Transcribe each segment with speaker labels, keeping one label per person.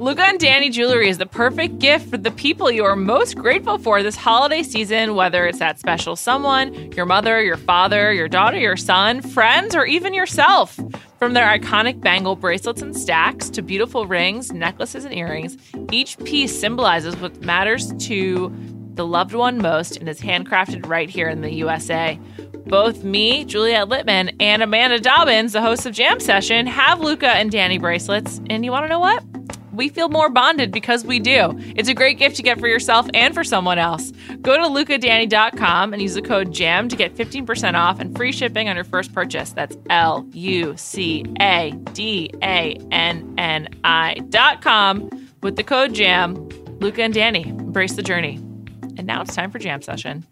Speaker 1: Luca and Danni jewelry is the perfect gift for the people you are most grateful for this holiday season, whether it's that special someone, your mother, your father, your daughter, your son, friends, or even yourself. From their iconic bangle bracelets and stacks to beautiful rings, necklaces, and earrings, each piece symbolizes what matters to the loved one most and is handcrafted right here in the USA. Both me, Juliet Litman, and Amanda Dobbins, the host of Jam Session, have Luca and Danni bracelets. And you want to know what? We feel more bonded because we do. It's a great gift to get for yourself and for someone else. Go to lucadanni.com and use the code JAM to get 15% off and free shipping on your first purchase. That's L U C A D A N N I.com with the code JAM. Luca and Danni, embrace the journey. And now it's time for Jam Session.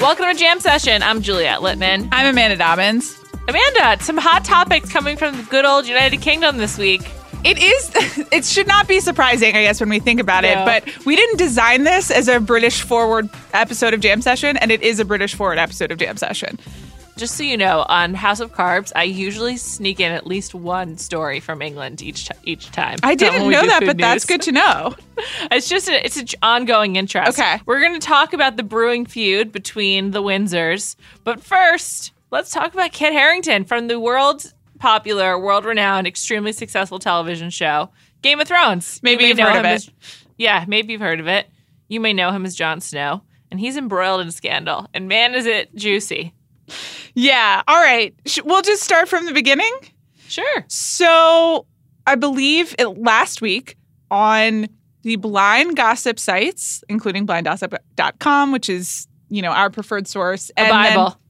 Speaker 1: Welcome to Jam Session. I'm Juliet Litman.
Speaker 2: I'm Amanda Dobbins.
Speaker 1: Amanda, some hot topics coming from the good old United Kingdom this week.
Speaker 2: It is, it should not be surprising, I guess, when we think about
Speaker 1: No.
Speaker 2: it, but we didn't design this as a British forward episode of Jam Session, and it is a British forward episode of Jam Session.
Speaker 1: Just so you know, on House of Carbs, I usually sneak in at least one story from England each t- each time.
Speaker 2: I didn't know that,
Speaker 1: food
Speaker 2: but that's good to know.
Speaker 1: It's just a, it's an ongoing interest.
Speaker 2: Okay.
Speaker 1: we're going to talk about the brewing feud between the Windsors, but first, let's talk about Kit Harington from the world popular, world renowned, extremely successful television show Game of Thrones.
Speaker 2: Maybe
Speaker 1: You may
Speaker 2: you've heard of it.
Speaker 1: as- yeah, maybe you've heard of it. You may know him as Jon Snow, and he's embroiled in scandal. And man, is it juicy!
Speaker 2: Yeah. All right. Sh- We'll just start from the beginning.
Speaker 1: Sure.
Speaker 2: So I believe it, last week on the blind gossip sites, including blindgossip.com, which is, you know, our preferred source.
Speaker 1: A
Speaker 2: and then
Speaker 1: Bible.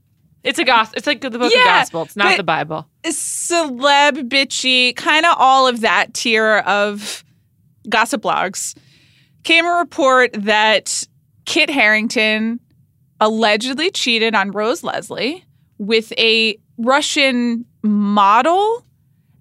Speaker 1: it's a gospel. It's like the book of
Speaker 2: Yeah,
Speaker 1: gospel. It's not the Bible.
Speaker 2: celebitchy, kind of all of that tier of gossip blogs, came a report that Kit Harington allegedly cheated on Rose Leslie with a Russian model.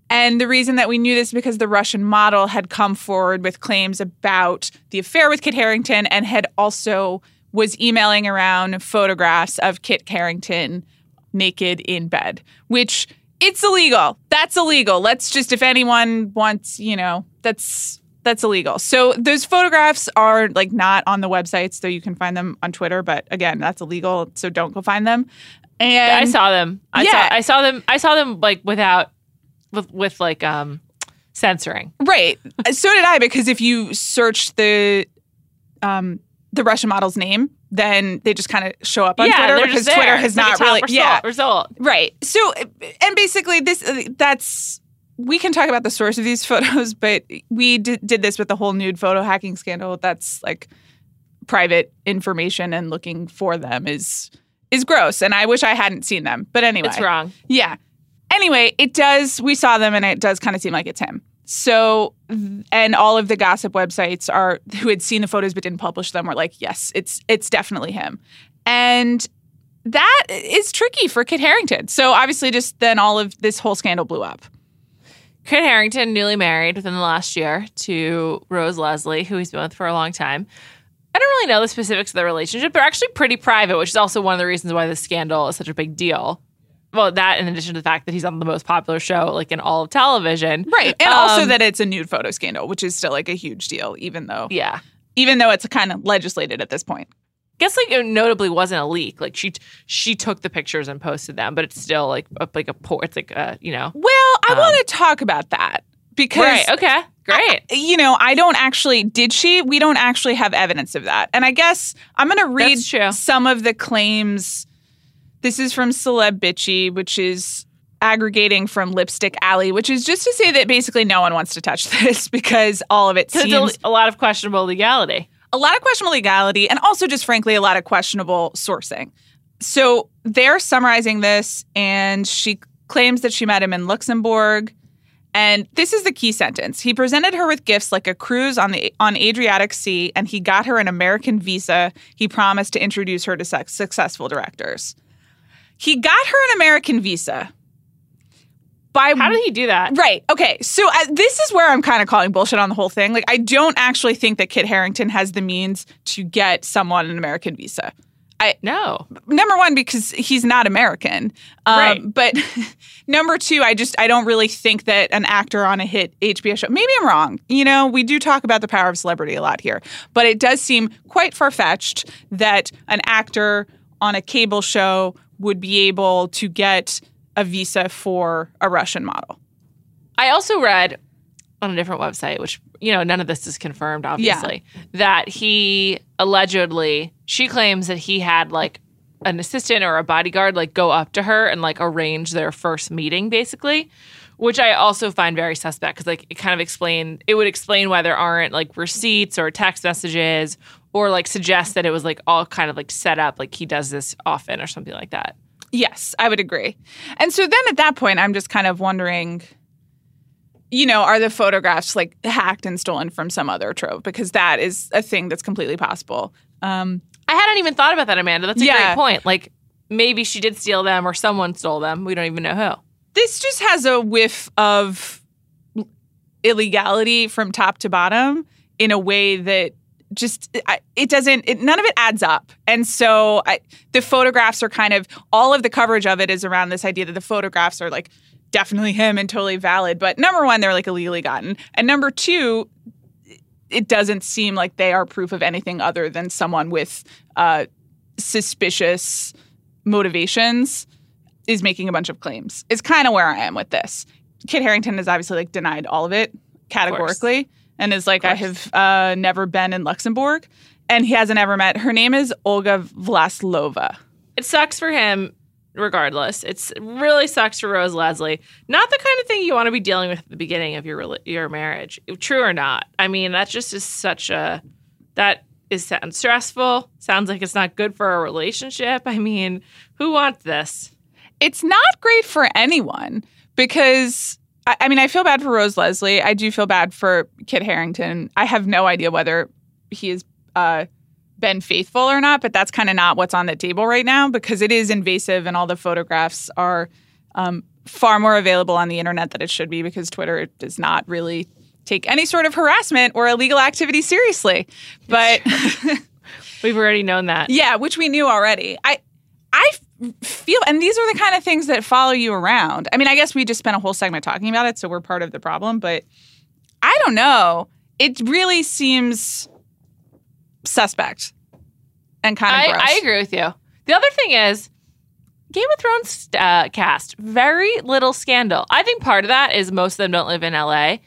Speaker 2: And the reason that we knew this is because the Russian model had come forward with claims about the affair with Kit Harington and had also was emailing around photographs of Kit Harington naked in bed, which it's illegal. That's illegal. Let's just if anyone wants, you know, that's that's illegal. So those photographs are like not on the websites, so you can find them on Twitter. But again, that's illegal, so don't go find them. And
Speaker 1: I saw them. I
Speaker 2: Yeah.
Speaker 1: saw I saw them I saw them like without with with like um censoring.
Speaker 2: Right. So did I because if you search the um the Russian model's name, then they just kind of show up on
Speaker 1: yeah,
Speaker 2: Twitter because Twitter has
Speaker 1: It's
Speaker 2: not really
Speaker 1: result,
Speaker 2: yeah.
Speaker 1: result.
Speaker 2: Right. So and basically this uh, that's we can talk about the source of these photos, but we did, did this with the whole nude photo hacking scandal. That's like private information and looking for them is is gross and I wish I hadn't seen them. But anyway.
Speaker 1: It's wrong.
Speaker 2: Yeah. Anyway, it does. We saw them, and it does kind of seem like it's him. So, and all of the gossip websites are who had seen the photos but didn't publish them were like, yes, it's it's definitely him, and that is tricky for Kit Harington. So obviously, just then all of this whole scandal blew up.
Speaker 1: Kit Harington, newly married within the last year to Rose Leslie, who he's been with for a long time. I don't really know the specifics of their relationship. They're actually pretty private, which is also one of the reasons why this scandal is such a big deal. Well, that in addition to the fact that he's on the most popular show like in all of television.
Speaker 2: Right, and also
Speaker 1: Um,
Speaker 2: that it's a nude photo scandal, which is still like a huge deal, even though
Speaker 1: Yeah.
Speaker 2: even though it's kind of legislated at this point.
Speaker 1: Guess like it notably wasn't a leak. Like she she took the pictures and posted them, but it's still like a, like a poor. It's like a you know.
Speaker 2: Well, I
Speaker 1: Um,
Speaker 2: want to talk about that because
Speaker 1: Right. Okay. Great.
Speaker 2: you know, I don't actually, did she? We don't actually have evidence of that. And I guess I'm going to read some of the claims. This is from Celebitchy, which is aggregating from Lipstick Alley, which is just to say that basically no one wants to touch this because all of it seems
Speaker 1: a lot of questionable legality.
Speaker 2: A lot of questionable legality and also just frankly a lot of questionable sourcing. So they're summarizing this, and she claims that she met him in Luxembourg. And this is the key sentence. He presented her with gifts like a cruise on the on Adriatic Sea, and he got her an American visa. He promised to introduce her to suc- successful directors. He got her an American visa. By
Speaker 1: How did he do that?
Speaker 2: Right. Okay. So uh, this is where I'm kind of calling bullshit on the whole thing. Like, I don't actually think that Kit Harington has the means to get someone an American visa.
Speaker 1: I no.
Speaker 2: number one because he's not American, um,
Speaker 1: Right.
Speaker 2: but number two, I just I don't really think that an actor on a hit HBO show. Maybe I'm wrong. You know, we do talk about the power of celebrity a lot here, but it does seem quite far fetched that an actor on a cable show would be able to get a visa for a Russian model.
Speaker 1: I also read on a different website, which, you know, none of this is confirmed, obviously, that he allegedly, she claims that he had like an assistant or a bodyguard like go up to her and like arrange their first meeting, basically, which I also find very suspect because like it kind of explain, it would explain why there aren't like receipts or text messages or like suggest that it was like all kind of like set up, like he does this often or something like that.
Speaker 2: Yes, I would agree. And so then at that point, I'm just kind of wondering, you know, are the photographs like hacked and stolen from some other trove? Because that is a thing that's completely possible. Um,
Speaker 1: I hadn't even thought about that, Amanda. That's a
Speaker 2: Yeah.
Speaker 1: great point. Like maybe she did steal them or someone stole them. We don't even know who.
Speaker 2: this just has a whiff of illegality from top to bottom in a way that just I- it doesn't it, none of it adds up. And so I, the photographs are kind of all of the coverage of it is around this idea that the photographs are like definitely him and totally valid. But number one they're like illegally gotten. And number two it doesn't seem like they are proof of anything other than someone with uh, suspicious motivations is making a bunch of claims. Is kind of where I am with this. Kit Harington has obviously like denied all of it categorically and is like, I have uh, never been in Luxembourg and he hasn't ever met. Her name is Olga Vlaslova.
Speaker 1: It sucks for him regardless. It's it really sucks for Rose Leslie. Not the kind of thing you want to be dealing with at the beginning of your your marriage. True or not. I mean, that just is such a that is sounds stressful. Sounds like it's not good for a relationship. I mean, who wants this?
Speaker 2: It's not great for anyone because I, I mean, I feel bad for Rose Leslie. I do feel bad for Kit Harington. I have no idea whether he has uh, been faithful or not, but that's kind of not what's on the table right now because it is invasive and all the photographs are um, far more available on the internet than it should be because Twitter does not really take any sort of harassment or illegal activity seriously. But
Speaker 1: We've already known that.
Speaker 2: yeah, which we knew already. I I feel and these are the kind of things that follow you around. I mean, I guess we just spent a whole segment talking about it, so we're part of the problem, but I don't know. It really seems suspect and kind of
Speaker 1: I,
Speaker 2: gross.
Speaker 1: I agree with you. The other thing is, Game of Thrones uh, cast very little scandal. I think part of that is most of them don't live in LA,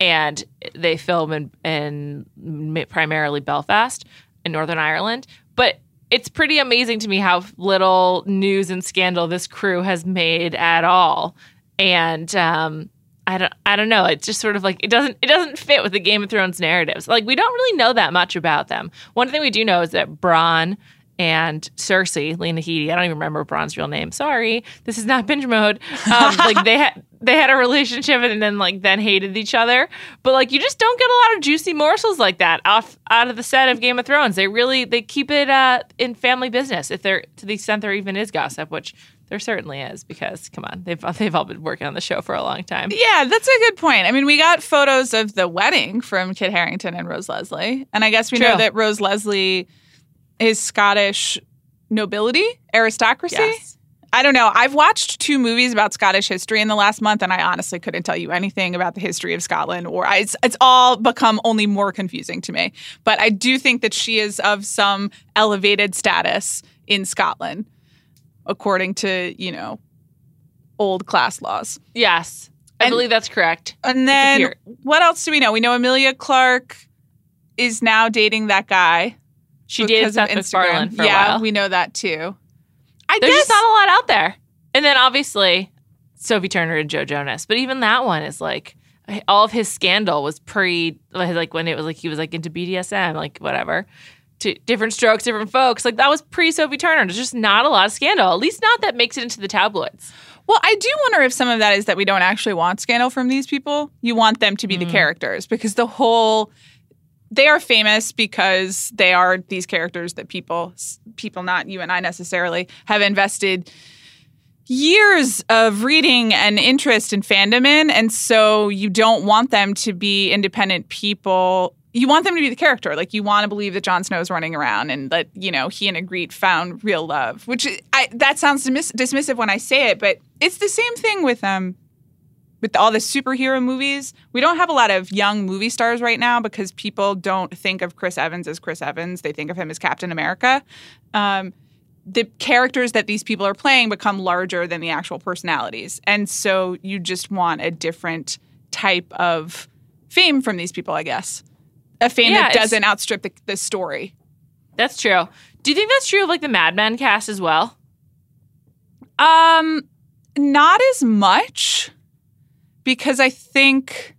Speaker 1: and they film in, in primarily Belfast in Northern Ireland. But it's pretty amazing to me how little news and scandal this crew has made at all. And um, I don't, I don't know. It's just sort of like it doesn't, it doesn't fit with the Game of Thrones narratives. Like we don't really know that much about them. One thing we do know is that Bronn and Cersei, Lena Headey, I don't even remember Bronn's real name. Sorry, this is not binge mode. Um, like they had, they had a relationship and then like then hated each other. But like you just don't get a lot of juicy morsels like that off out of the set of Game of Thrones. They really they keep it uh, in family business if there to the extent there even is gossip, which there certainly is because come on, they've they've all been working on the show for a long time.
Speaker 2: Yeah, that's a good point. I mean, we got photos of the wedding from Kit Harington and Rose Leslie. And I guess we know that Rose Leslie is Scottish nobility, aristocracy.
Speaker 1: Yes.
Speaker 2: I don't know. I've watched two movies about Scottish history in the last month, and I honestly couldn't tell you anything about the history of Scotland, or I, it's, it's all become only more confusing to me. But I do think that she is of some elevated status in Scotland, according to, you know, old class laws.
Speaker 1: Yes. I
Speaker 2: And-
Speaker 1: believe that's correct.
Speaker 2: And then what else do we know? We know Emilia Clarke is now dating that guy.
Speaker 1: She dated Seth
Speaker 2: Instagram.
Speaker 1: MacFarlane for
Speaker 2: yeah,
Speaker 1: a while.
Speaker 2: we know that too. I
Speaker 1: There's
Speaker 2: guess
Speaker 1: just not a lot out there. And then obviously Sophie Turner and Joe Jonas. But even that one is like all of his scandal was pre like when it was like he was like into BDSM, like whatever. To different strokes, different folks. Like that was pre Sophie Turner. There's just not a lot of scandal. At least not that makes it into the tabloids.
Speaker 2: Well, I do wonder if some of that is that we don't actually want scandal from these people. You want them to be the mm. characters because the whole they are famous because they are these characters that people people not you and I necessarily have invested years of reading and interest and fandom in and so you don't want them to be independent people you want them to be the character. Like you want to believe that Jon Snow is running around and that you know he and Ygritte found real love. Which I that sounds dismiss- dismissive when I say it, but it's the same thing with um with all the superhero movies. We don't have a lot of young movie stars right now because people don't think of Chris Evans as Chris Evans. They think of him as Captain America. Um, the characters that these people are playing become larger than the actual personalities, and so you just want a different type of fame from these people, I guess a fame
Speaker 1: Yeah,
Speaker 2: that doesn't outstrip the, the story.
Speaker 1: That's true. Do you think that's true of like the Mad Men cast as well?
Speaker 2: Um, not as much because I think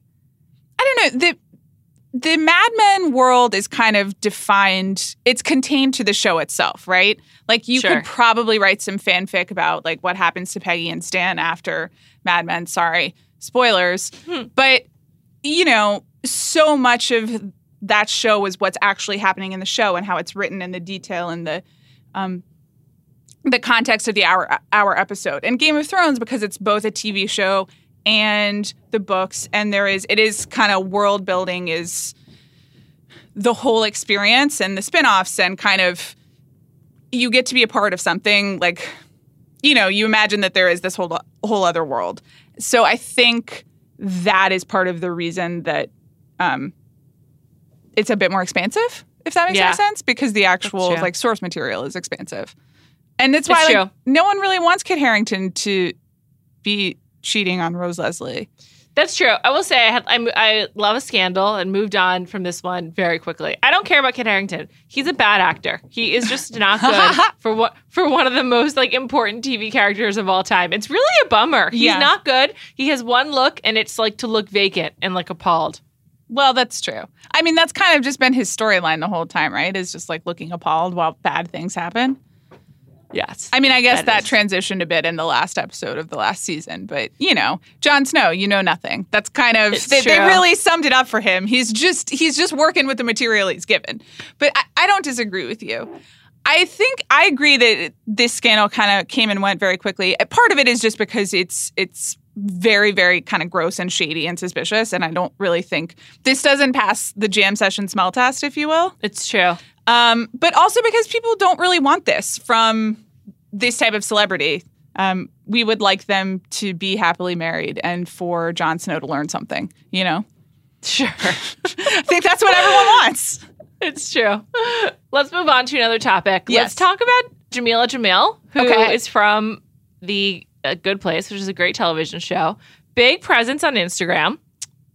Speaker 2: I don't know the the Mad Men world is kind of defined. It's contained to the show itself, right? Like you
Speaker 1: Sure.
Speaker 2: could probably write some fanfic about like what happens to Peggy and Stan after Mad Men. Sorry, spoilers,
Speaker 1: Hmm.
Speaker 2: but you know, so much of that show is what's actually happening in the show and how it's written and the detail and the um, the context of the hour hour episode. And Game of Thrones because it's both a TV show and the books and there is it is kind of world building is the whole experience and the spin-offs and kind of you get to be a part of something like you know, you imagine that there is this whole whole other world. So I think that is part of the reason that um it's a bit more expansive, if that makes
Speaker 1: Yeah.
Speaker 2: any sense, because the actual like source material is expansive. And It's why like, no one really wants Kit Harington to be cheating on Rose Leslie.
Speaker 1: That's true. I will say I, had, I, I love a scandal and moved on from this one very quickly. I don't care about Kit Harington. He's a bad actor. He is just not good for what for one of the most like important TV characters of all time. It's really a bummer. He's
Speaker 2: Yeah.
Speaker 1: not good. He has one look and it's like to look vacant and like appalled.
Speaker 2: Well, that's true. I mean, that's kind of just been his storyline the whole time, right? Is just like looking appalled while bad things happen.
Speaker 1: Yes.
Speaker 2: I mean, I guess
Speaker 1: That
Speaker 2: that, transitioned a bit in the last episode of the last season, but you know, Jon Snow, you know nothing. That's kind of they, they really summed it up for him. He's just he's just working with the material he's given. But I, I don't disagree with you. I think I agree that this scandal kind of came and went very quickly. Uh, Part of it is just because it's it's very very kind of gross and shady and suspicious, and I don't really think this doesn't pass the jam session smell test, if you will.
Speaker 1: it's true.
Speaker 2: Um, but also because people don't really want this from this type of celebrity. Um, we would like them to be happily married and for Jon Snow to learn something, you know?
Speaker 1: Sure.
Speaker 2: I think that's what everyone wants.
Speaker 1: It's true. Let's move on to another topic.
Speaker 2: Yes.
Speaker 1: Let's talk about Jameela Jamil, who is
Speaker 2: Okay.
Speaker 1: from the uh, Good Place, which is a great television show. Big presence on Instagram.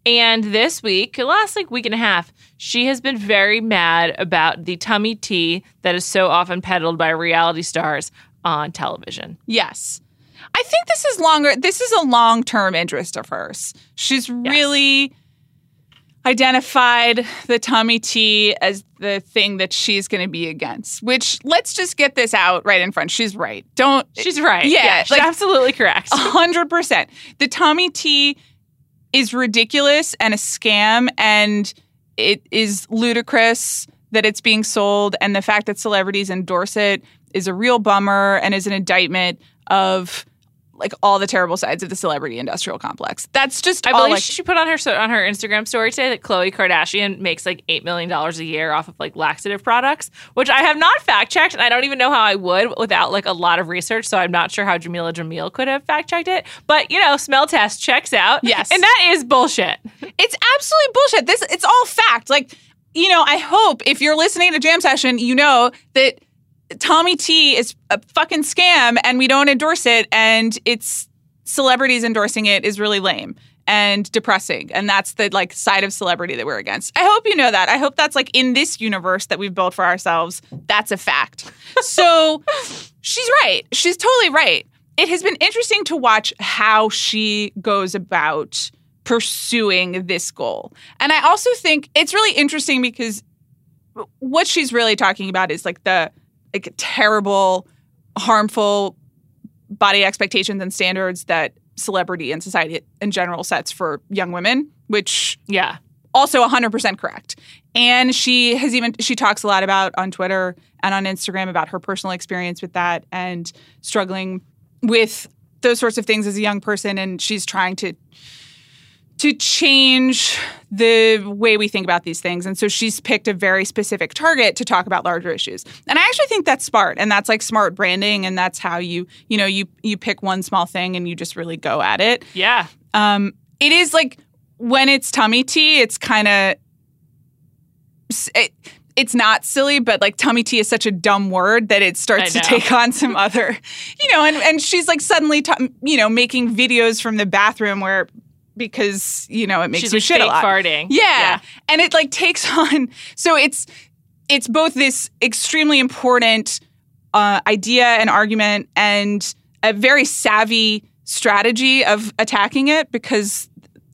Speaker 1: And this week, last like week and a half, she has been very mad about the tummy tea that is so often peddled by reality stars on television.
Speaker 2: Yes. I think this is longer. This is a long term interest of hers. She's really identified the tummy tea as the thing that she's going to be against, which let's just get this out right in front. She's right. Don't.
Speaker 1: She's right.
Speaker 2: Yeah,
Speaker 1: she's
Speaker 2: like-
Speaker 1: absolutely correct.
Speaker 2: Hundred percent. The Tummy Tea is ridiculous and a scam, and it is ludicrous that it's being sold, and the fact that celebrities endorse it is a real bummer and is an indictment of like all the terrible sides of the celebrity industrial complex. That's just
Speaker 1: I
Speaker 2: all
Speaker 1: believe
Speaker 2: like,
Speaker 1: she put on her so- on her Instagram story today that Khloe Kardashian makes like eight million dollars a year off of like laxative products, which I have not fact checked, and I don't even know how I would without like a lot of research. So I'm not sure how Jameela Jamil could have fact checked it. But you know, smell test checks out.
Speaker 2: Yes.
Speaker 1: and that is bullshit.
Speaker 2: It's absolutely bullshit. This it's all fact. Like, you know, I hope if you're listening to Jam Session, you know that Tummy Tea is a fucking scam and we don't endorse it and it's celebrities endorsing it is really lame and depressing. And that's the like side of celebrity that we're against. I hope you know that. I hope that's like in this universe that we've built for ourselves, that's a fact. So she's right. She's totally right. It has been interesting to watch how she goes about pursuing this goal. And I also think it's really interesting because what she's really talking about is like the like terrible, harmful body expectations and standards that celebrity and society in general sets for young women, which
Speaker 1: Yeah,
Speaker 2: also 100% correct. And she has even she talks a lot about on Twitter and on Instagram about her personal experience with that and struggling with those sorts of things as a young person and she's trying to to change the way we think about these things. And so she's picked a very specific target to talk about larger issues. And I actually think that's smart and that's like smart branding and that's how you, you know, you you pick one small thing and you just really go at it.
Speaker 1: Yeah.
Speaker 2: Um it is like when it's tummy tea, it's kind of it, it's not silly, but like tummy tea is such a dumb word that it starts to take on some other, you know, and, and she's like suddenly, t- you know, making videos from the bathroom where, because, you know, it makes
Speaker 1: She's
Speaker 2: you
Speaker 1: like
Speaker 2: shit a lot.
Speaker 1: farting.
Speaker 2: Yeah. And it like takes on, so it's, it's both this extremely important uh, idea and argument and a very savvy strategy of attacking it because,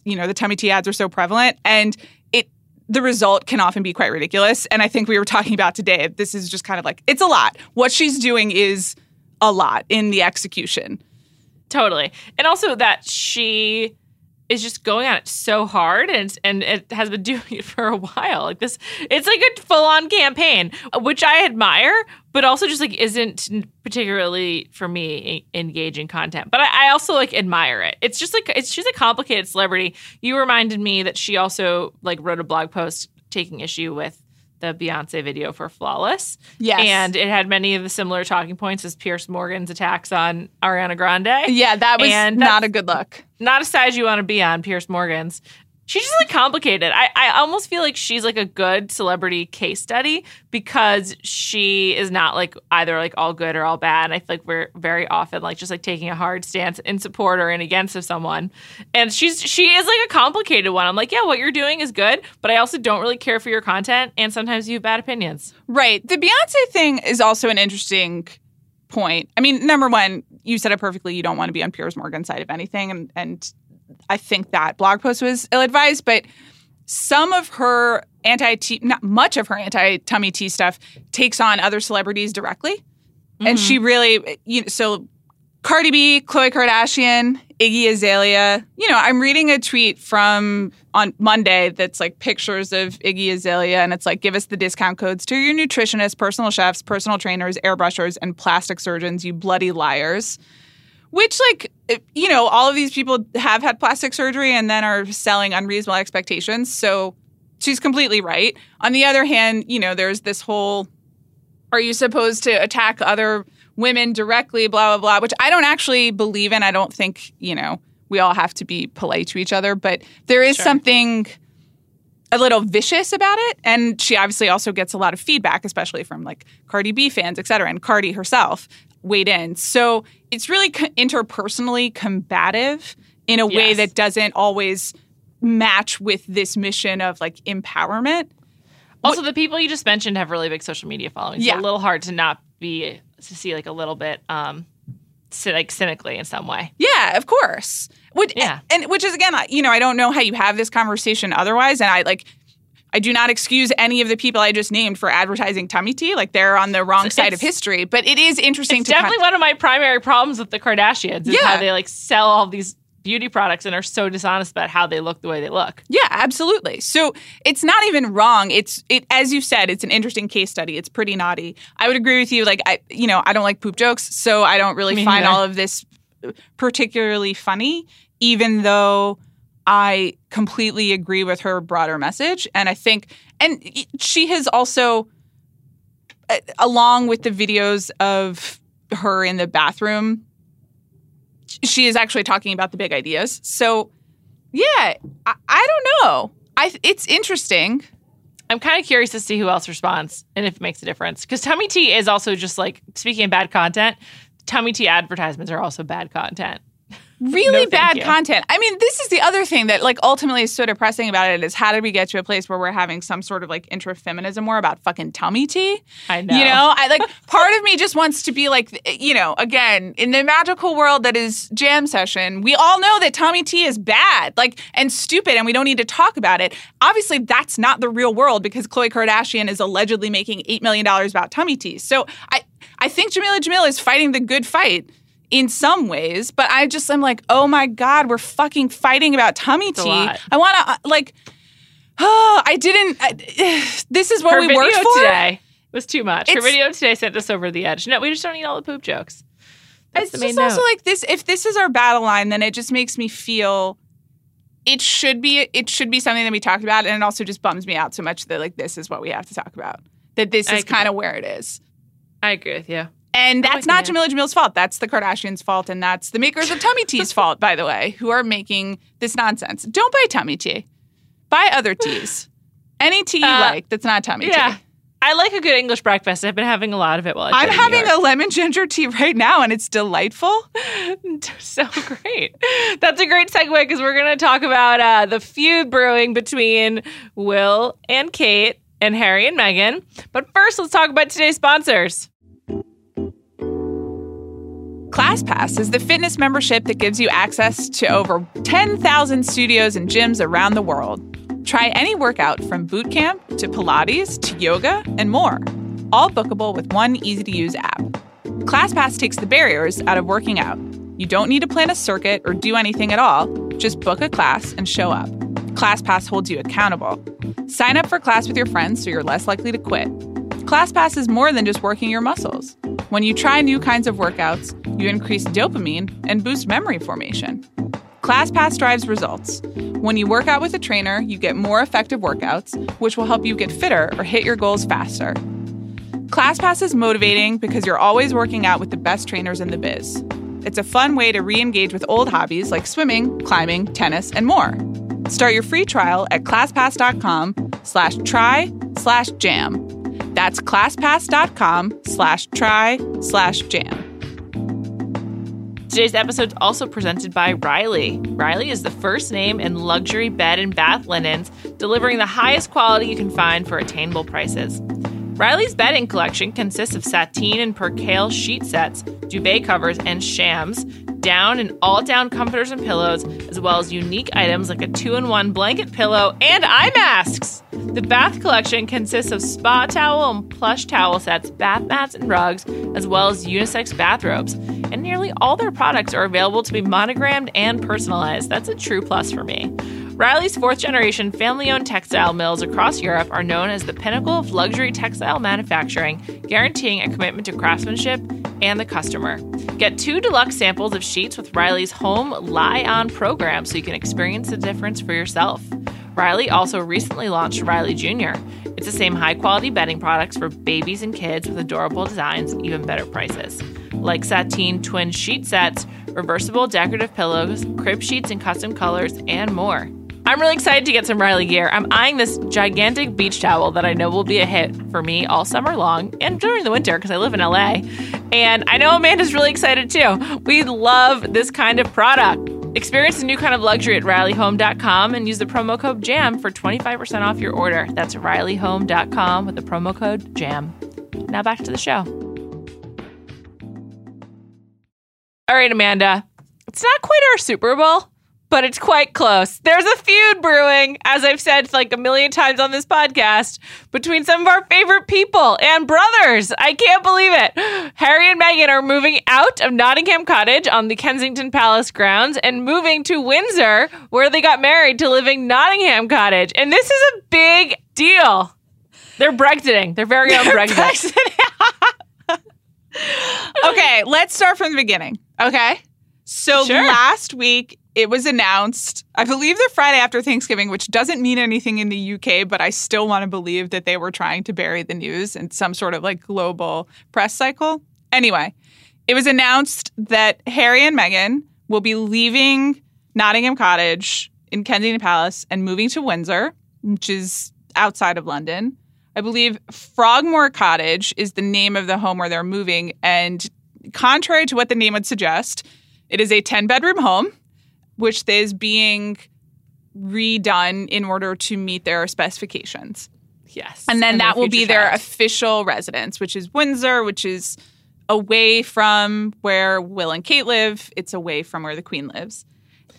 Speaker 2: you know, the tummy tea ads are so prevalent and it, the result can often be quite ridiculous. And I think we were talking about today, this is just kind of like, it's a lot. What she's doing is a lot in the execution.
Speaker 1: Totally. And also that she is just going at it so hard and and it has been doing it for a while. Like this it's like a full-on campaign, which I admire, but also just like isn't particularly for me engaging content. But I, I also like admire it. It's just like it's she's a complicated celebrity. You reminded me that she also like wrote a blog post taking issue with the Beyonce video for Flawless.
Speaker 2: Yes.
Speaker 1: And it had many of the similar talking points as Piers Morgan's attacks on Ariana Grande
Speaker 2: Yeah, that was
Speaker 1: And
Speaker 2: not a good look.
Speaker 1: not a size you want to be on, Piers Morgan's. She's just like complicated. I, I almost feel like she's like a good celebrity case study because she is not like either like all good or all bad. I feel like we're very often like just like taking a hard stance in support or in against of someone. And she's she is like a complicated one. I'm like, yeah, what you're doing is good, but I also don't really care for your content. And sometimes you have bad opinions.
Speaker 2: Right. The Beyonce thing is also an interesting point. I mean, number one, you said it perfectly. You don't want to be on Piers Morgan's side of anything, and and I think that blog post was ill advised. But some of her anti tea, not much of her anti tummy tea stuff, takes on other celebrities directly, and she mm-hmm. really, you know, so. Cardi B, Khloe Kardashian, Iggy Azalea. You know, I'm reading a tweet from on Monday that's like pictures of Iggy Azalea, and it's like, give us the discount codes to your nutritionists, personal chefs, personal trainers, airbrushers, and plastic surgeons, you bloody liars. Which, like, it- you know, all of these people have had plastic surgery and then are selling unreasonable expectations. So she's completely right. On the other hand, you know, there's this whole are you supposed to attack other women directly, blah, blah, blah, which I don't actually believe in. I don't think, you know, we all have to be polite to each other, but there is
Speaker 1: Sure.
Speaker 2: something a little vicious about it. And she obviously also gets a lot of feedback, especially from like Cardi B fans, et cetera, and Cardi herself weighed in. So it's really co- interpersonally combative in a way that doesn't always match with this mission of like empowerment.
Speaker 1: Also, the people you just mentioned have really big social media followings.
Speaker 2: Yeah.
Speaker 1: It's a little hard to not be to see like a little bit um like cynically in some way.
Speaker 2: Yeah, of course. Which,
Speaker 1: Yeah.
Speaker 2: and which is again, I- you know, I don't know how you have this conversation otherwise, and I like. I do not excuse any of the people I just named for advertising tummy tea. Like they're on the wrong
Speaker 1: It's-
Speaker 2: side of history. But it is interesting
Speaker 1: It's definitely one of my primary problems with the Kardashians is
Speaker 2: Yeah.
Speaker 1: how they like sell all these beauty products and are so dishonest about how they look the way they look.
Speaker 2: Yeah, absolutely. So it's not even wrong. It's it as you said, it's an interesting case study. It's pretty naughty. I would agree with you. Like I, you know, I don't like poop jokes, so I don't really
Speaker 1: Me
Speaker 2: find
Speaker 1: neither.
Speaker 2: all of this particularly funny, even though I completely agree with her broader message. And I think, and she has also, uh, along with the videos of her in the bathroom, she is actually talking about the big ideas. So, yeah, I, I don't know. I it's interesting.
Speaker 1: I'm kind of curious to see who else responds and if it makes a difference. Because Tummy Tea is also just like speaking of bad content, Tummy Tea advertisements are also bad content.
Speaker 2: Really
Speaker 1: No,
Speaker 2: bad content. I mean, this is the other thing that like ultimately is so depressing about it is how did we get to a place where we're having some sort of like intra-feminism war about fucking tummy tea?
Speaker 1: I know.
Speaker 2: You know, I like part of me just wants to be like, eh, you know, again, in the magical world that is jam session, we all know that tummy tea is bad, like, and stupid, and we don't need to talk about it. Obviously, that's not the real world because Khloe Kardashian is allegedly making $8 million about tummy tea. So I, I think Jameela Jamil is fighting the good fight in some ways, but I just I'm like, oh my God, we're fucking fighting about tummy tea. I want to, uh, like, oh, I didn't, I, this is what
Speaker 1: Her
Speaker 2: we worked for?
Speaker 1: today was too much. Her video today sent us over the edge. No, we just don't need all the poop jokes. That's
Speaker 2: it's just also like this if this is our battle line then it just makes me feel it should be it should be something that we talked about, and it also just bums me out so much that like this is what we have to talk about. That this is kind of where it is.
Speaker 1: I agree with you.
Speaker 2: And that's
Speaker 1: with
Speaker 2: not. Jameela Jamil's fault. That's the Kardashians' fault, and that's the makers of tummy tea's fault, by the way, who are making this nonsense. Don't buy tummy tea. Buy other teas. Any tea you
Speaker 1: Uh,
Speaker 2: like that's not tummy
Speaker 1: Yeah.
Speaker 2: tea.
Speaker 1: I like a good English breakfast. I've been having a lot of it while I've
Speaker 2: I'm
Speaker 1: been in New
Speaker 2: having a lemon ginger tea right now, and it's delightful.
Speaker 1: so great. That's a great segue because we're going to talk about uh, the feud brewing between Will and Kate and Harry and Meghan. But first, let's talk about today's sponsors.
Speaker 2: ClassPass is the fitness membership that gives you access to over 10,000 studios and gyms around the world. Try any workout from boot camp to Pilates to yoga and more, all bookable with one easy to use app. ClassPass takes the barriers out of working out. You don't need to plan a circuit or do anything at all, just book a class and show up. ClassPass holds you accountable. Sign up for class with your friends so you're less likely to quit. ClassPass is more than just working your muscles. When you try new kinds of workouts, you increase dopamine and boost memory formation. ClassPass drives results. When you work out with a trainer, you get more effective workouts, which will help you get fitter or hit your goals faster. ClassPass is motivating because you're always working out with the best trainers in the biz. It's a fun way to re-engage with old hobbies like swimming, climbing, tennis, and more. Start your free trial at classpass.com slash try slash jam. That's classpass.com slash try slash jam.
Speaker 1: Today's episode is also presented by Riley. Riley is the first name in luxury bed and bath linens, delivering the highest quality you can find for attainable prices. Riley's bedding collection consists of sateen and percale sheet sets, duvet covers, and shams, down and all down comforters and pillows, as well as unique items like a two in one blanket pillow and eye masks. The bath collection consists of spa towel and plush towel sets, bath mats and rugs, as well as unisex bathrobes. And nearly all their products are available to be monogrammed and personalized. That's a true plus for me. Riley's fourth generation family owned textile mills across Europe are known as the pinnacle of luxury textile manufacturing, guaranteeing a commitment to craftsmanship and the customer. Get two deluxe samples of sheets with Riley's home lie on program so you can experience the difference for yourself. Riley also recently launched Riley Jr. It's the same high quality bedding products for babies and kids with adorable designs, even better prices. Like sateen twin sheet sets, reversible decorative pillows, crib sheets in custom colors, and more. I'm really excited to get some Riley gear. I'm eyeing this gigantic beach towel that I know will be a hit for me all summer long and during the winter because I live in LA. And I know Amanda's really excited too. We love this kind of product. Experience a new kind of luxury at RileyHome.com and use the promo code JAM for 25% off your order. That's RileyHome.com with the promo code JAM. Now back to the show. All right, Amanda. It's not quite our Super Bowl, but it's quite close. There's a feud brewing, as I've said like a million times on this podcast, between some of our favorite people and brothers. I can't believe it. Harry and Meghan are moving out of Nottingham Cottage on the Kensington Palace grounds and moving to Windsor, where they got married to living Nottingham Cottage. And this is a big deal. They're Brexiting. They're very own Brexit.
Speaker 2: okay, let's start from the beginning. Okay. So
Speaker 1: Sure.
Speaker 2: last week it was announced, I believe the Friday after Thanksgiving, which doesn't mean anything in the UK, but I still want to believe that they were trying to bury the news in some sort of like global press cycle. Anyway, it was announced that Harry and Meghan will be leaving Nottingham Cottage in Kensington Palace and moving to Windsor, which is outside of London. I believe Frogmore Cottage is the name of the home where they're moving. And contrary to what the name would suggest, it is a 10 bedroom home, which is being redone in order to meet their specifications.
Speaker 1: Yes.
Speaker 2: And then that will be
Speaker 1: future
Speaker 2: their official residence, which is Windsor, which is away from where Will and Kate live. It's away from where the Queen lives.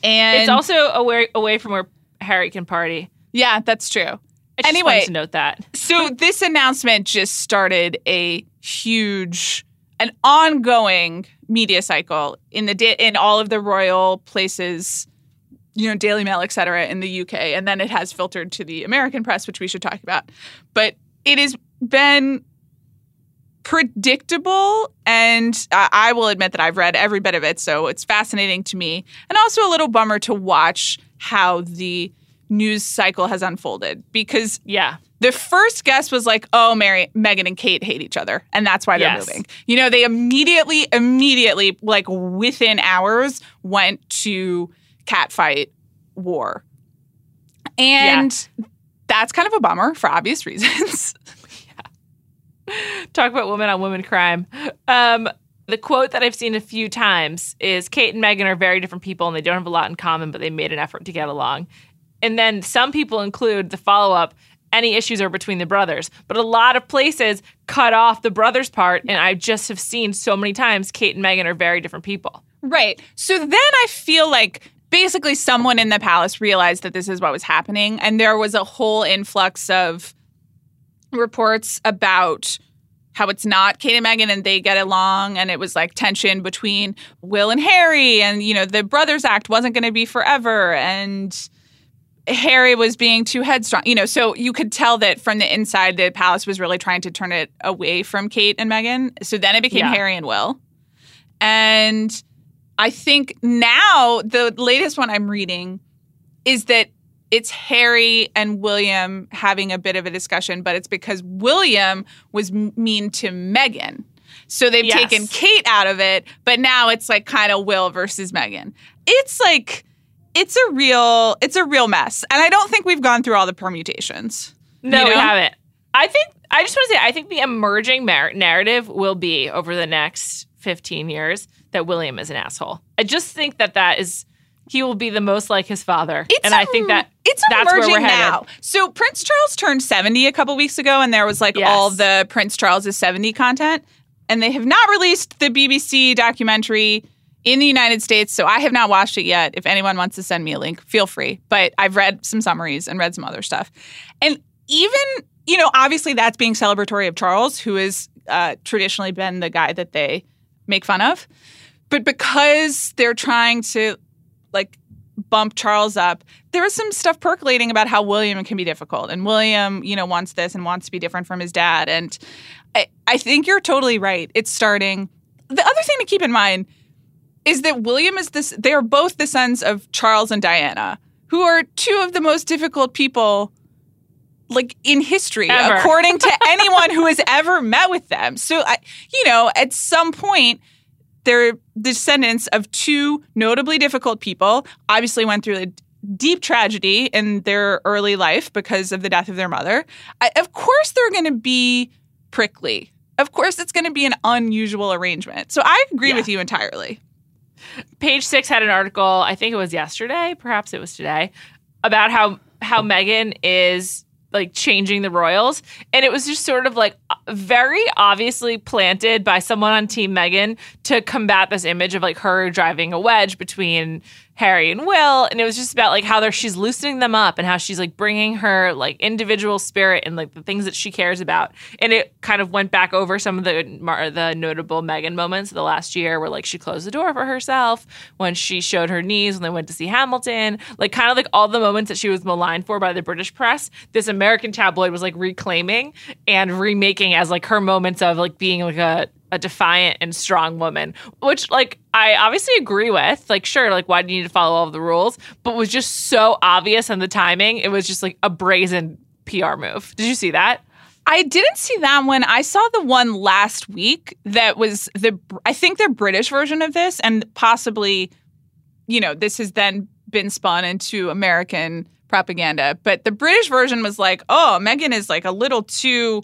Speaker 2: And
Speaker 1: It's also away away from where Harry can party.
Speaker 2: yeah, that's true. Anyway.
Speaker 1: to note that.
Speaker 2: So this announcement just started a huge, an ongoing media cycle in the da- in all of the royal places, you know, Daily Mail, et cetera, in the UK, and then it has filtered to the American press, which we should talk about. But it has been predictable, and I I will admit that I've read every bit of it, so it's fascinating to me, and also a little bummer to watch how the news cycle has unfolded because
Speaker 1: Yeah.
Speaker 2: The first guess was like, oh, Mary, Meghan and Kate hate each other, and that's why they're
Speaker 1: Yes.
Speaker 2: moving. You know, they immediately, immediately, like within hours, went to catfight war, and that's kind of a bummer for obvious reasons.
Speaker 1: Talk about women on women crime. Um, the quote that I've seen a few times is Kate and Meghan are very different people and they don't have a lot in common, but they made an effort to get along. And then some people include the follow up any issues are between the brothers. But a lot of places cut off the brothers part. And I just have seen so many times Kate and Meghan are very different people.
Speaker 2: Right. So then I feel like basically someone in the palace realized that this is what was happening. And there was a whole influx of reports about how it's not Kate and Meghan and they get along. And it was like tension between Will and Harry. And, you know, the Brothers Act wasn't going to be forever. And Harry was being too headstrong. You know, so you could tell that from the inside, the palace was really trying to turn it away from Kate and Meghan. So then it became
Speaker 1: Yeah.
Speaker 2: Harry and Will. And I think now the latest one I'm reading is that it's Harry and William having a bit of a discussion, but it's because William was mean to Meghan. So they've
Speaker 1: Yes.
Speaker 2: taken Kate out of it, but now it's like kind of Will versus Meghan. It's like it's a real it's a real mess. And I don't think we've gone through all the permutations.
Speaker 1: No,
Speaker 2: You
Speaker 1: we haven't. I think I just want to say I think the emerging mar- narrative will be over the next 15 years that William is an asshole. I just think that that is he will be the most like his father,
Speaker 2: It's
Speaker 1: and I think that
Speaker 2: it's
Speaker 1: that's where
Speaker 2: emerging
Speaker 1: we're headed.
Speaker 2: now. So Prince Charles turned 70 a couple weeks ago, and there was like
Speaker 1: Yes.
Speaker 2: all the Prince Charles's 70 content. And they have not released the BBC documentary in the United States, so I have not watched it yet. If anyone wants to send me a link, feel free. But I've read some summaries and read some other stuff. And even, you know, obviously that's being celebratory of Charles, who has uh, traditionally been the guy that they make fun of. But because they're trying to like bump Charles up, there is some stuff percolating about how William can be difficult. And William, you know, wants this and wants to be different from his dad. And I, I think you're totally right. It's starting. The other thing to keep in mind is that William is this, they are both the sons of Charles and Diana, who are two of the most difficult people like in history,
Speaker 1: Ever.
Speaker 2: according to anyone who has ever met with them. So, I, you know, at some point, they're descendants of two notably difficult people. Obviously, went through a deep tragedy in their early life because of the death of their mother. I, of course, they're going to be prickly. Of course, it's going to be an unusual arrangement. So, I agree
Speaker 1: Yeah.
Speaker 2: with you entirely.
Speaker 1: Page Six had an article, I think it was yesterday, perhaps it was today, about how how Meghan is like changing the royals, and it was just sort of like very obviously planted by someone on Team Meghan to combat this image of like her driving a wedge between Harry and Will, and it was just about like how she's loosening them up and how she's like bringing her like individual spirit and like the things that she cares about, and it kind of went back over some of the the notable Meghan moments of the last year where like she closed the door for herself when she showed her knees when they went to see Hamilton, like kind of like all the moments that she was maligned for by the British press. This American tabloid was like reclaiming and remaking as like her moments of like being like a a defiant and strong woman, which like I obviously agree with. Like, sure, like why do you need to follow all the rules? But was just so obvious in the timing. It was just like a brazen PR move. Did you see that?
Speaker 2: I didn't see that one. I saw the one last week that was the I think the British version of this and possibly you know, this has then been spun into American propaganda, but the British version was like, "Oh, Meghan is like a little too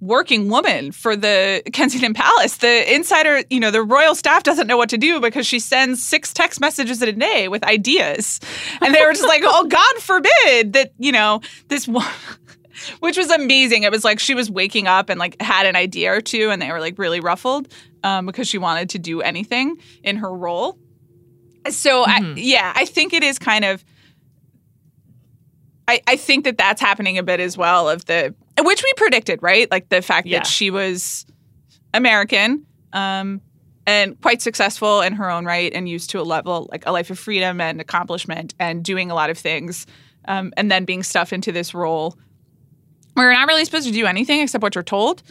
Speaker 2: working woman for the Kensington Palace. The insider, you know, the royal staff doesn't know what to do because she sends six text messages a day with ideas." And they were just like, "Oh, God forbid that, you know, this one which was amazing. It was like she was waking up and like had an idea or two, and they were like really ruffled um, because she wanted to do anything in her role. So I, yeah, I think it is kind of. I, I think that that's happening a bit as well of the which we predicted right? Like the fact
Speaker 1: Yeah.
Speaker 2: that she was American um, and quite successful in her own right and used to a level like a life of freedom and accomplishment and doing a lot of things um, and then being stuffed into this role. Where you're not really supposed to do anything except what you're told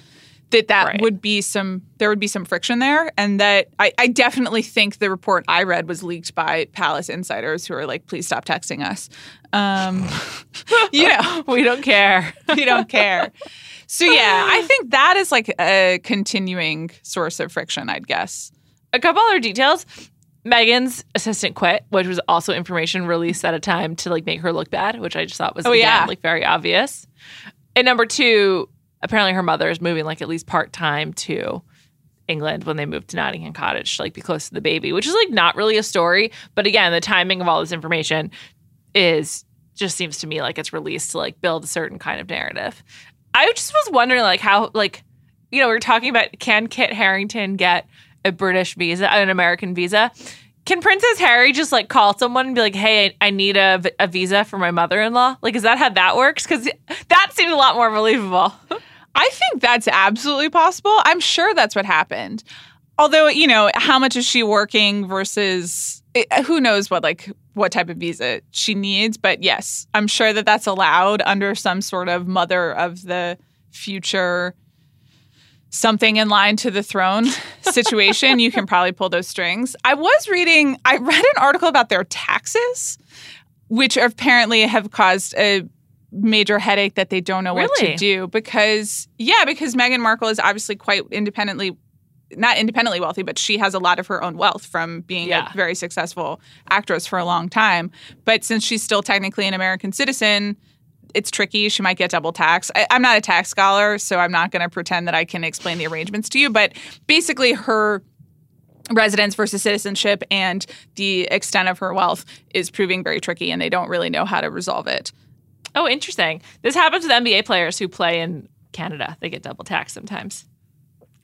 Speaker 2: that that
Speaker 1: Right.
Speaker 2: would be some there would be some friction there and that I, I definitely think the report i read was leaked by palace insiders who are like please stop texting us um you know
Speaker 1: we don't care.
Speaker 2: we don't care so yeah i think that is like a continuing source of friction i'd guess
Speaker 1: A couple other details. Meghan's assistant quit, which was also information released at a time to like make her look bad, which I just thought was
Speaker 2: Oh,
Speaker 1: again,
Speaker 2: yeah.
Speaker 1: like very obvious. And number two, apparently her mother is moving like at least part time to England when they moved to Nottingham Cottage to like be close to the baby, which is like not really a story. But again, the timing of all this information is just seems to me like it's released to like build a certain kind of narrative. I just was wondering like how like you know we are talking about can Kit Harington get a British visa, an American visa? Can Princess Harry just like call someone and be like, "Hey, I, need a visa for my mother-in-law"? Like, is that how that works? Because that seems a lot more believable.
Speaker 2: I think that's absolutely possible. I'm sure that's what happened. Although, you know, how much is she working versus eh, who knows what like what type of visa she needs, but yes, I'm sure that that's allowed under some sort of mother of the future something in line to the throne situation. you can probably pull those strings. I was reading I read an article about their taxes which apparently have caused a major headache that they don't know what to do because yeah because Meghan Markle is obviously quite independently not independently wealthy but she has a lot of her own wealth from being
Speaker 1: Yeah.
Speaker 2: a very successful actress for a long time. But since she's still technically an American citizen it's tricky. She might get double tax I, i'm not a tax scholar so i'm not going to pretend that i can explain the arrangements to you but basically her residence versus citizenship and the extent of her wealth is proving very tricky and they don't really know how to resolve it
Speaker 1: Oh, interesting. This happens with NBA players who play in Canada. They get double taxed sometimes.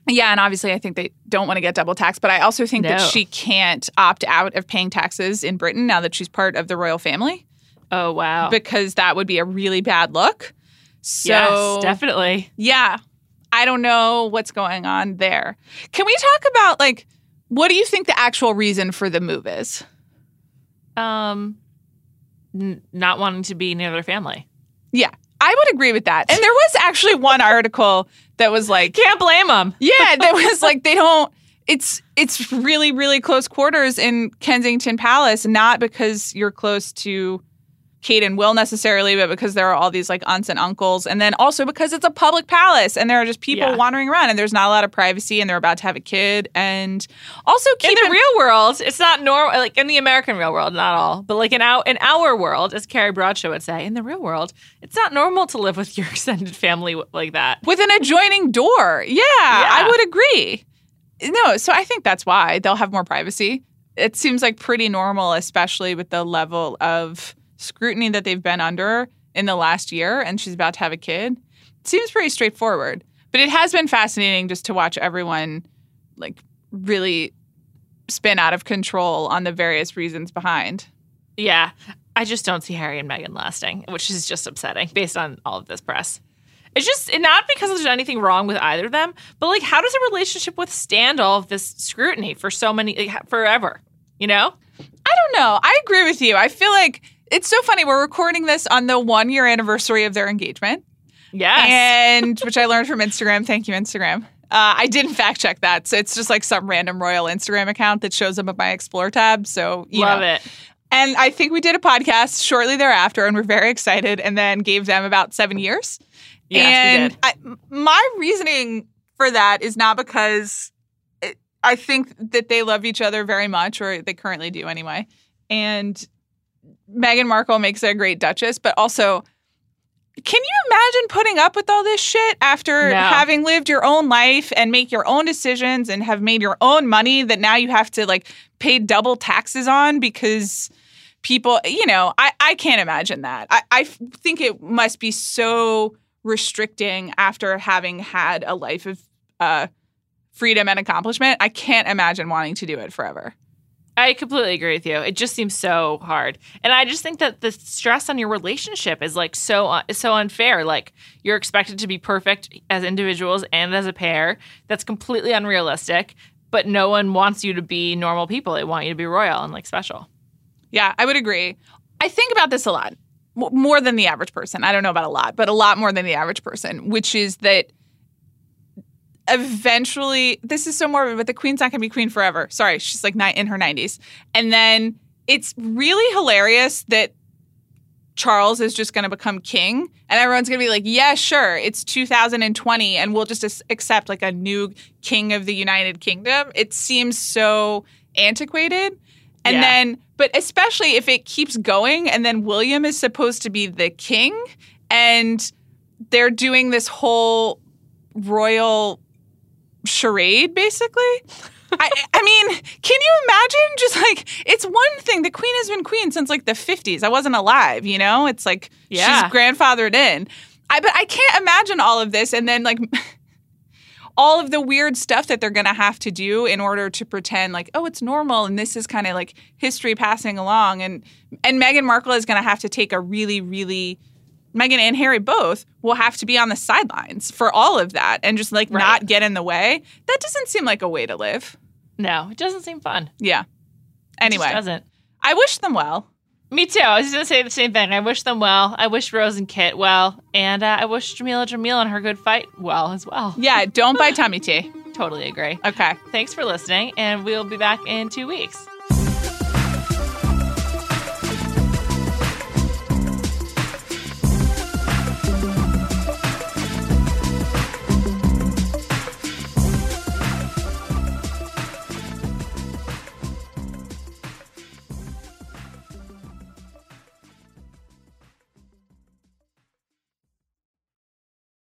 Speaker 2: Yeah, and obviously, I think they don't want to get double taxed, but I also think that she can't opt out of paying taxes in Britain now that she's part of the royal family
Speaker 1: Oh wow.
Speaker 2: because that would be a really bad look. So,
Speaker 1: yes, definitely.
Speaker 2: yeah, I don't know what's going on there. Can we talk about like what do you think the actual reason for the move is?
Speaker 1: Um, n- not wanting to be near their family.
Speaker 2: Yeah, I would agree with that. And there was actually one article that was like,
Speaker 1: Can't blame them.
Speaker 2: yeah, that was like they don't. It's it's really really close quarters in Kensington Palace, not because you're close to Kate and Will necessarily, but because there are all these like aunts and uncles, and then also because it's a public palace and there are just people
Speaker 1: Yeah.
Speaker 2: wandering around, and there's not a lot of privacy, and they're about to have a kid, and also keep
Speaker 1: in the
Speaker 2: in-
Speaker 1: real world, it's not normal. Like in the American real world, not all, but like in our in our world, as Carrie Bradshaw would say, in the real world, it's not normal to live with your extended family like that.
Speaker 2: with an adjoining door. Yeah, I would agree. No, so I think that's why they'll have more privacy. It seems like pretty normal, especially with the level of scrutiny that they've been under in the last year, and she's about to have a kid. It seems pretty straightforward. But it has been fascinating just to watch everyone like really spin out of control on the various reasons behind.
Speaker 1: Yeah, I just don't see Harry and Meghan lasting, which is just upsetting based on all of this press. It's just not because there's anything wrong with either of them, but like, how does a relationship withstand all of this scrutiny for so many like, forever? You know?
Speaker 2: I don't know. I agree with you. I feel like it's so funny. We're recording this on the one year anniversary of their engagement.
Speaker 1: Yes.
Speaker 2: and which I learned from Instagram. Thank you, Instagram. Uh, I didn't fact check that, so it's just like some random royal Instagram account that shows up at my Explore tab. So you
Speaker 1: Love
Speaker 2: know.
Speaker 1: it.
Speaker 2: And I think we did a podcast shortly thereafter, and we're very excited. And then gave them about seven years.
Speaker 1: Yes,
Speaker 2: and
Speaker 1: we did.
Speaker 2: I, my reasoning for that is not because it, I think that they love each other very much, or they currently do anyway. And Meghan Markle makes a great Duchess, but also, can you imagine putting up with all this shit after
Speaker 1: No.
Speaker 2: having lived your own life and make your own decisions and have made your own money that now you have to like pay double taxes on because people, you know, I, I can't imagine that. I, I think it must be so restricting after having had a life of uh, freedom and accomplishment. I can't imagine wanting to do it forever.
Speaker 1: I completely agree with you. It just seems so hard, and I just think that the stress on your relationship is like so uh, so unfair. Like you're expected to be perfect as individuals and as a pair. That's completely unrealistic. But no one wants you to be normal people. They want you to be royal and like special.
Speaker 2: Yeah, I would agree. I think about this a lot, more than the average person. I don't know about a lot, but a lot more than the average person, which is that eventually, this is so morbid, but the queen's not going to be queen forever. Sorry, she's like ni- in her 90s. And then it's really hilarious that Charles is just going to become king, and everyone's going to be like, "Yeah, sure, it's 2020, and we'll just accept like a new king of the United Kingdom." It seems so antiquated, and
Speaker 1: Yeah.
Speaker 2: then, but especially if it keeps going, and then William is supposed to be the king, and they're doing this whole royal charade, basically. I, I mean, can you imagine just like it's one thing the queen has been queen since like the 50s. I wasn't alive, you know? It's like
Speaker 1: Yeah.
Speaker 2: she's grandfathered in. I but I can't imagine all of this and then like all of the weird stuff that they're going to have to do in order to pretend like oh it's normal and this is kind of like history passing along and and Meghan Markle is going to have to take a really really Meghan and Harry both will have to be on the sidelines for all of that and just like
Speaker 1: Right.
Speaker 2: not get in the way. That doesn't seem like a way to live.
Speaker 1: No, it doesn't seem fun.
Speaker 2: Yeah.
Speaker 1: It just
Speaker 2: Anyway,
Speaker 1: doesn't.
Speaker 2: I wish them well.
Speaker 1: Me too. I was just going to say the same thing. I wish them well. I wish Rose and Kit well. And uh, I wish Jameela Jamil and her good fight well as well.
Speaker 2: Yeah, don't buy tummy tea.
Speaker 1: Totally agree.
Speaker 2: Okay.
Speaker 1: Thanks for listening, and we'll be back in two weeks.